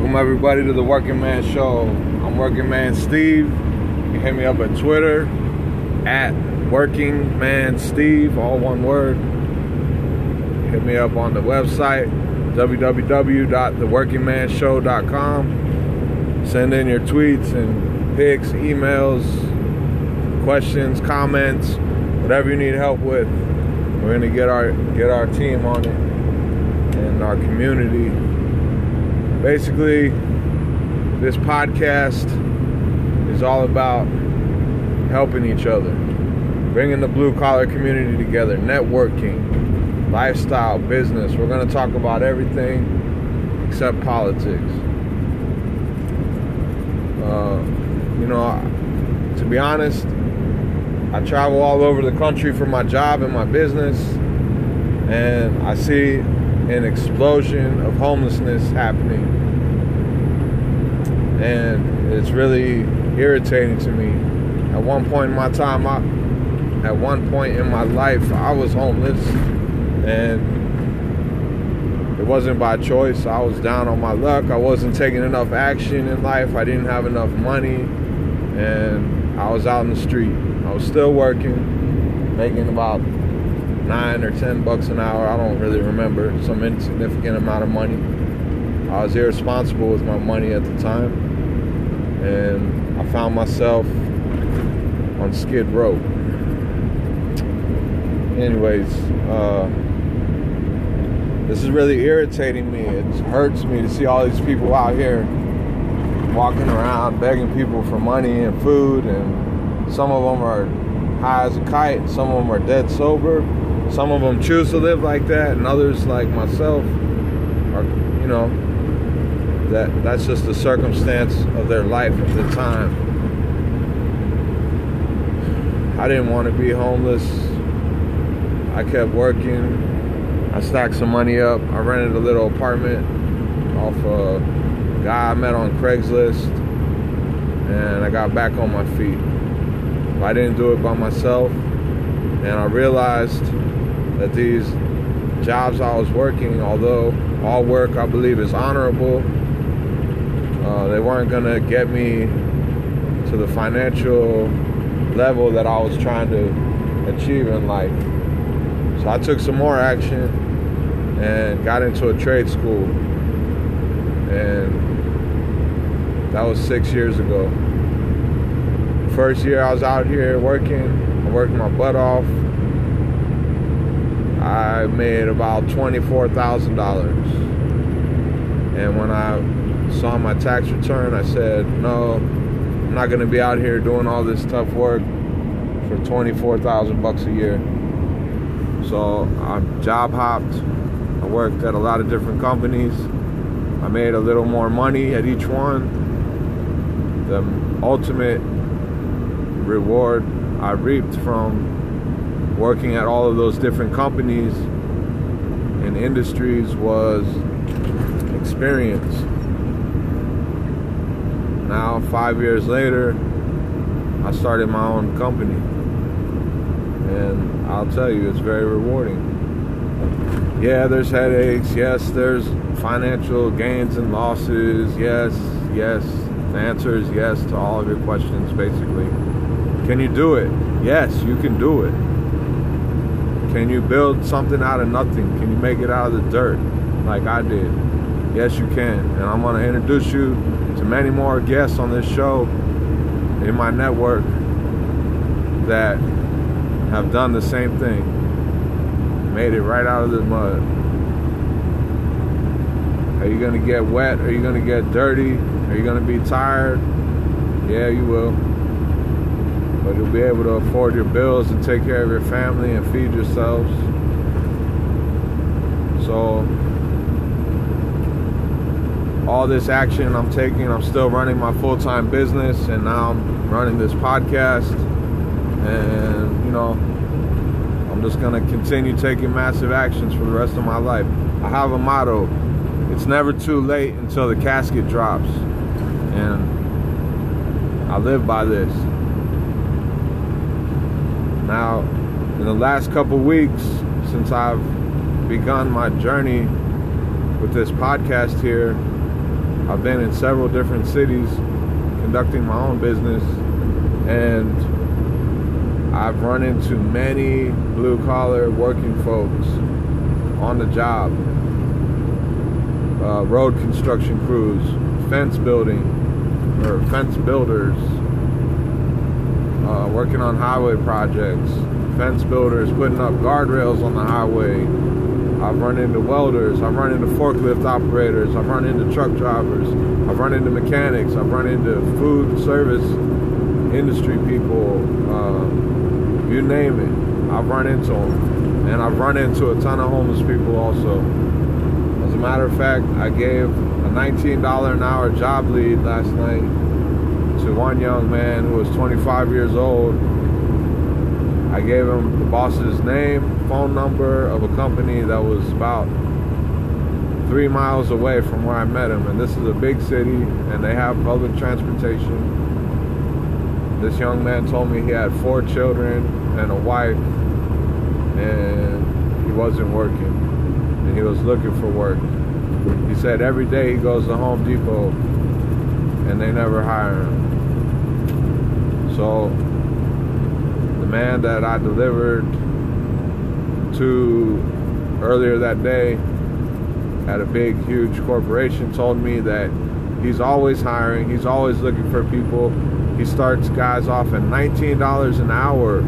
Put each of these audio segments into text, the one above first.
Welcome everybody to the Working Man Show. I'm Working Man Steve. You hit me up at Twitter at Working Man Steve, all one word. Hit me up on the website www.theworkingmanshow.com. Send in your tweets and pics, emails, questions, comments, whatever you need help with. We're gonna get our get our team on it and our community. Basically, this podcast is all about helping each other, bringing the blue collar community together, networking, lifestyle, business. We're going to talk about everything except politics. Uh, you know, to be honest, I travel all over the country for my job and my business, and I see an explosion of homelessness happening. And it's really irritating to me. At one point in my time, I, at one point in my life, I was homeless, and it wasn't by choice. I was down on my luck. I wasn't taking enough action in life. I didn't have enough money, and I was out in the street. I was still working, making about nine or ten bucks an hour. I don't really remember some insignificant amount of money. I was irresponsible with my money at the time, and I found myself on Skid Row. Anyways, uh, this is really irritating me. It hurts me to see all these people out here walking around begging people for money and food, and some of them are high as a kite, some of them are dead sober, some of them choose to live like that, and others, like myself, are, you know, that that's just the circumstance of their life at the time. I didn't want to be homeless. I kept working. I stacked some money up. I rented a little apartment off a guy I met on Craigslist, and I got back on my feet. I didn't do it by myself, and I realized that these jobs I was working, although all work I believe is honorable, uh, they weren't gonna get me to the financial level that I was trying to achieve in life. So I took some more action and got into a trade school, and that was six years ago. First year I was out here working, I worked my butt off I made about $24,000. And when I saw my tax return, I said, no, I'm not going to be out here doing all this tough work for 24,000 bucks a year. So I job hopped. I worked at a lot of different companies. I made a little more money at each one. The ultimate reward I reaped from working at all of those different companies and industries was experience. Now, five years later, I started my own company. And I'll tell you, it's very rewarding. Yeah, there's headaches. Yes, there's financial gains and losses. Yes, yes. The answer is yes to all of your questions, basically. Can you do it? Yes, you can do it. Can you build something out of nothing? Can you make it out of the dirt like I did? Yes, you can. And I'm going to introduce you to many more guests on this show in my network that have done the same thing. Made it right out of the mud. Are you going to get wet? Are you going to get dirty? Are you going to be tired? Yeah, you will but you'll be able to afford your bills and take care of your family and feed yourselves. So, all this action I'm taking, I'm still running my full time business, and now I'm running this podcast. And, you know, I'm just going to continue taking massive actions for the rest of my life. I have a motto it's never too late until the casket drops. And I live by this. Now, in the last couple weeks, since I've begun my journey with this podcast here, I've been in several different cities conducting my own business, and I've run into many blue collar working folks on the job, uh, road construction crews, fence building, or fence builders, uh, working on highway projects, fence builders putting up guardrails on the highway. I've run into welders, I've run into forklift operators, I've run into truck drivers, I've run into mechanics, I've run into food service industry people, uh, you name it. I've run into them. And I've run into a ton of homeless people also. As a matter of fact, I gave a $19 an hour job lead last night to one young man who was 25 years old. I gave him the boss's name, phone number of a company that was about three miles away from where I met him. And this is a big city, and they have public transportation. This young man told me he had four children and a wife, and he wasn't working, and he was looking for work. He said every day he goes to Home Depot, and they never hire him. So the man that I delivered to earlier that day at a big, huge corporation told me that he's always hiring, he's always looking for people. He starts guys off at $19 an hour.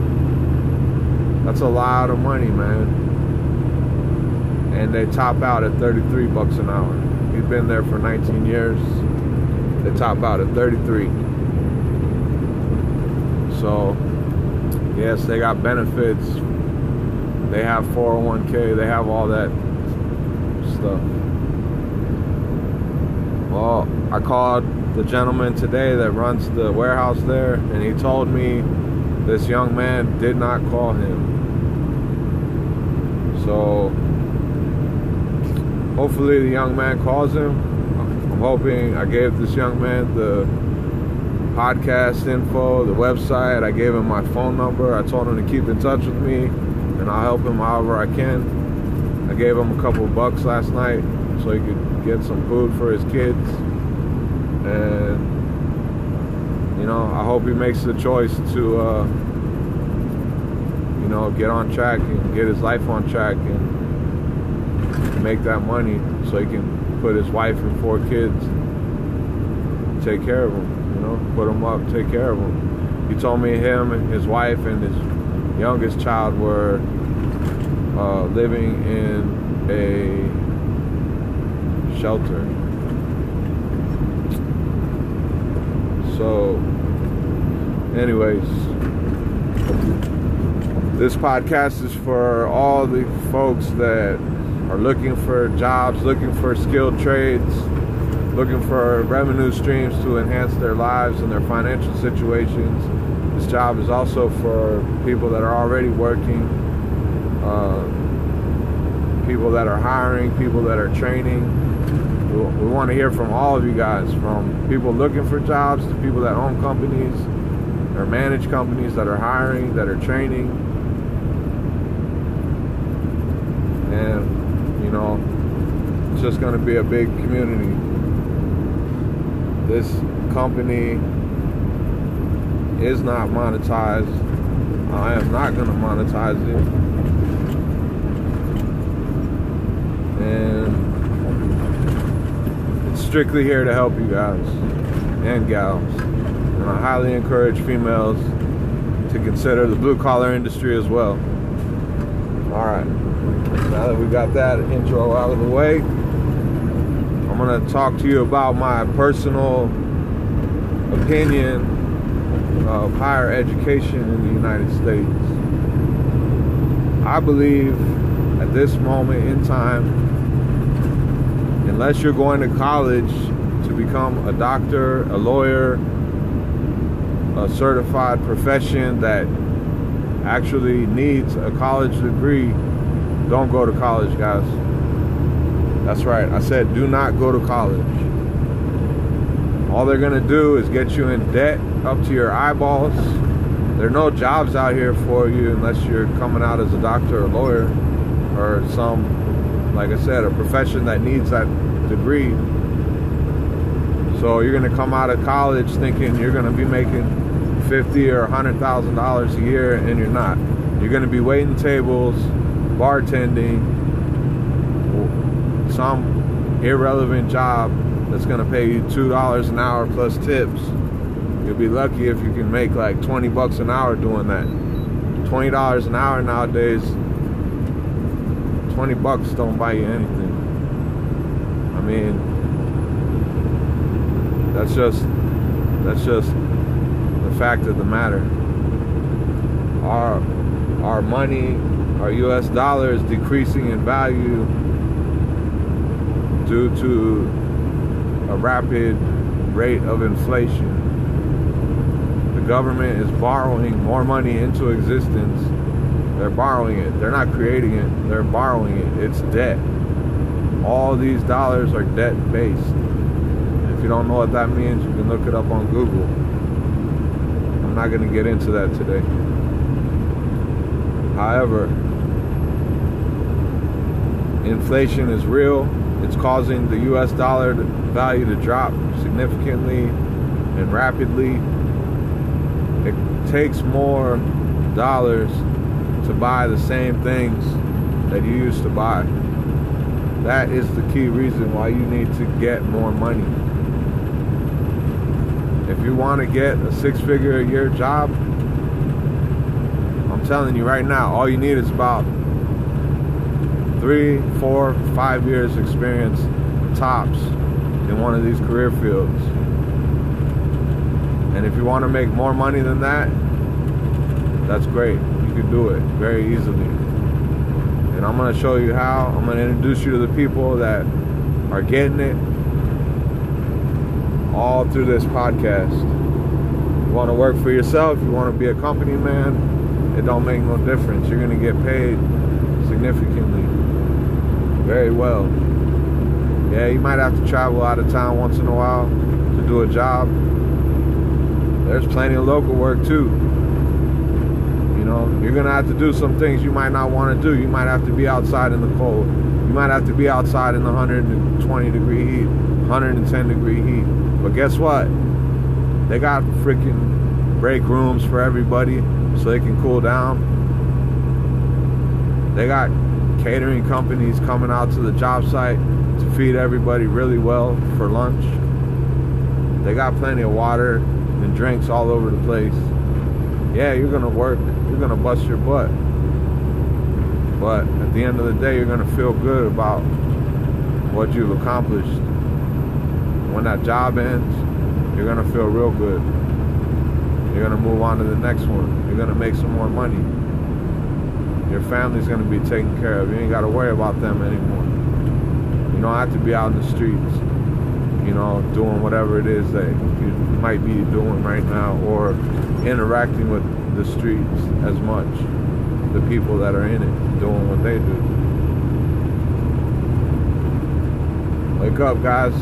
That's a lot of money, man. And they top out at 33 bucks an hour. He's been there for 19 years. They top out at 33. So, yes, they got benefits. They have 401k. They have all that stuff. Well, I called the gentleman today that runs the warehouse there, and he told me this young man did not call him. So, hopefully, the young man calls him. I'm hoping I gave this young man the podcast info, the website. I gave him my phone number. I told him to keep in touch with me, and I'll help him however I can. I gave him a couple bucks last night so he could get some food for his kids. And, you know, I hope he makes the choice to, uh, you know, get on track and get his life on track and make that money so he can put his wife and four kids, take care of them, you know, put them up, take care of them. He told me him and his wife and his youngest child were uh, living in a shelter. So, anyways, this podcast is for all the folks that are looking for jobs, looking for skilled trades, looking for revenue streams to enhance their lives and their financial situations. This job is also for people that are already working, uh, people that are hiring, people that are training. We, we want to hear from all of you guys, from people looking for jobs to people that own companies or manage companies that are hiring, that are training. And, you know, it's just going to be a big community. This company is not monetized. I am not going to monetize it. And it's strictly here to help you guys and gals. And I highly encourage females to consider the blue collar industry as well. All right. Now that we got that intro out of the way, I'm going to talk to you about my personal opinion of higher education in the United States. I believe at this moment in time, unless you're going to college to become a doctor, a lawyer, a certified profession that actually needs a college degree, don't go to college, guys. That's right. I said do not go to college. All they're going to do is get you in debt up to your eyeballs. There are no jobs out here for you unless you're coming out as a doctor or lawyer or some, like I said, a profession that needs that degree. So you're gonna come out of college thinking you're gonna be making fifty or hundred thousand dollars a year, and you're not. You're gonna be waiting tables, bartending, some irrelevant job that's gonna pay you two dollars an hour plus tips. You'll be lucky if you can make like 20 bucks an hour doing that. $20 an hour nowadays, 20 bucks don't buy you anything. I mean, that's just that's just the fact of the matter. Our our money, our US dollar is decreasing in value due to a rapid rate of inflation. The government is borrowing more money into existence. They're borrowing it. They're not creating it. They're borrowing it. It's debt. All these dollars are debt based. If you don't know what that means, you can look it up on Google. I'm not going to get into that today. However, inflation is real. It's causing the US dollar value to drop significantly and rapidly. It takes more dollars to buy the same things that you used to buy. That is the key reason why you need to get more money. If you want to get a six figure a year job, I'm telling you right now, all you need is about three, four, five years experience tops in one of these career fields. And if you want to make more money than that, that's great. You can do it very easily. And I'm going to show you how. I'm going to introduce you to the people that are getting it all through this podcast. You want to work for yourself, you want to be a company man, it don't make no difference. You're going to get paid significantly, very well. Yeah, you might have to travel out of town once in a while to do a job. There's plenty of local work too. You know, you're gonna have to do some things you might not want to do. You might have to be outside in the cold. You might have to be outside in the 120 degree heat, 110 degree heat. But guess what? They got freaking break rooms for everybody so they can cool down. They got catering companies coming out to the job site to feed everybody really well for lunch. They got plenty of water and drinks all over the place. Yeah, you're gonna work, you're gonna bust your butt. But at the end of the day, you're gonna feel good about what you've accomplished. When that job ends, you're gonna feel real good. You're gonna move on to the next one. You're gonna make some more money. Your family's gonna be taken care of. You ain't gotta worry about them anymore. You don't have to be out in the streets, you know, doing whatever it is that you might be doing right now or interacting with the streets as much. The people that are in it doing what they do. Wake up, guys.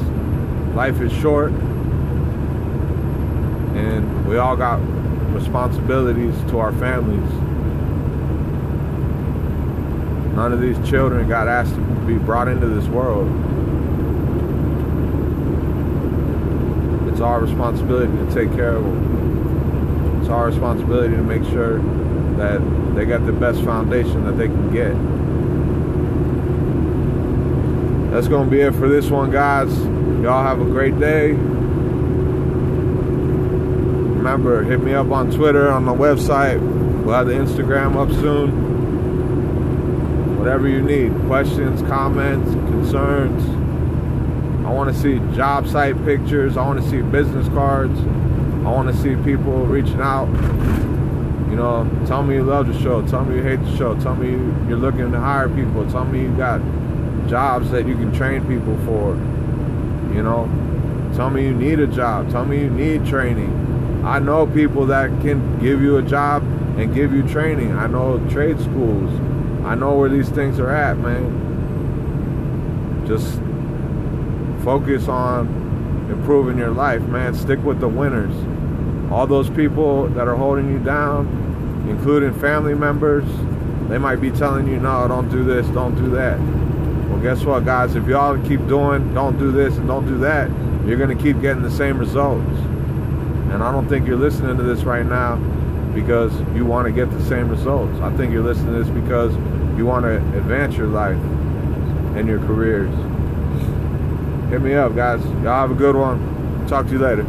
Life is short and we all got responsibilities to our families. None of these children got asked to be brought into this world. It's our responsibility to take care of them. It's our responsibility to make sure that they got the best foundation that they can get. That's going to be it for this one, guys. Y'all have a great day. Remember, hit me up on Twitter, on the website. We'll have the Instagram up soon. Whatever you need questions, comments, concerns. I want to see job site pictures. I want to see business cards. I want to see people reaching out. You know, tell me you love the show. Tell me you hate the show. Tell me you're looking to hire people. Tell me you got jobs that you can train people for. You know, tell me you need a job. Tell me you need training. I know people that can give you a job and give you training. I know trade schools. I know where these things are at, man. Just focus on improving your life, man. Stick with the winners. All those people that are holding you down, including family members, they might be telling you, no, don't do this, don't do that. Well, guess what, guys? If y'all keep doing, don't do this and don't do that, you're going to keep getting the same results. And I don't think you're listening to this right now because you want to get the same results. I think you're listening to this because you want to advance your life and your careers. Hit me up, guys. Y'all have a good one. Talk to you later.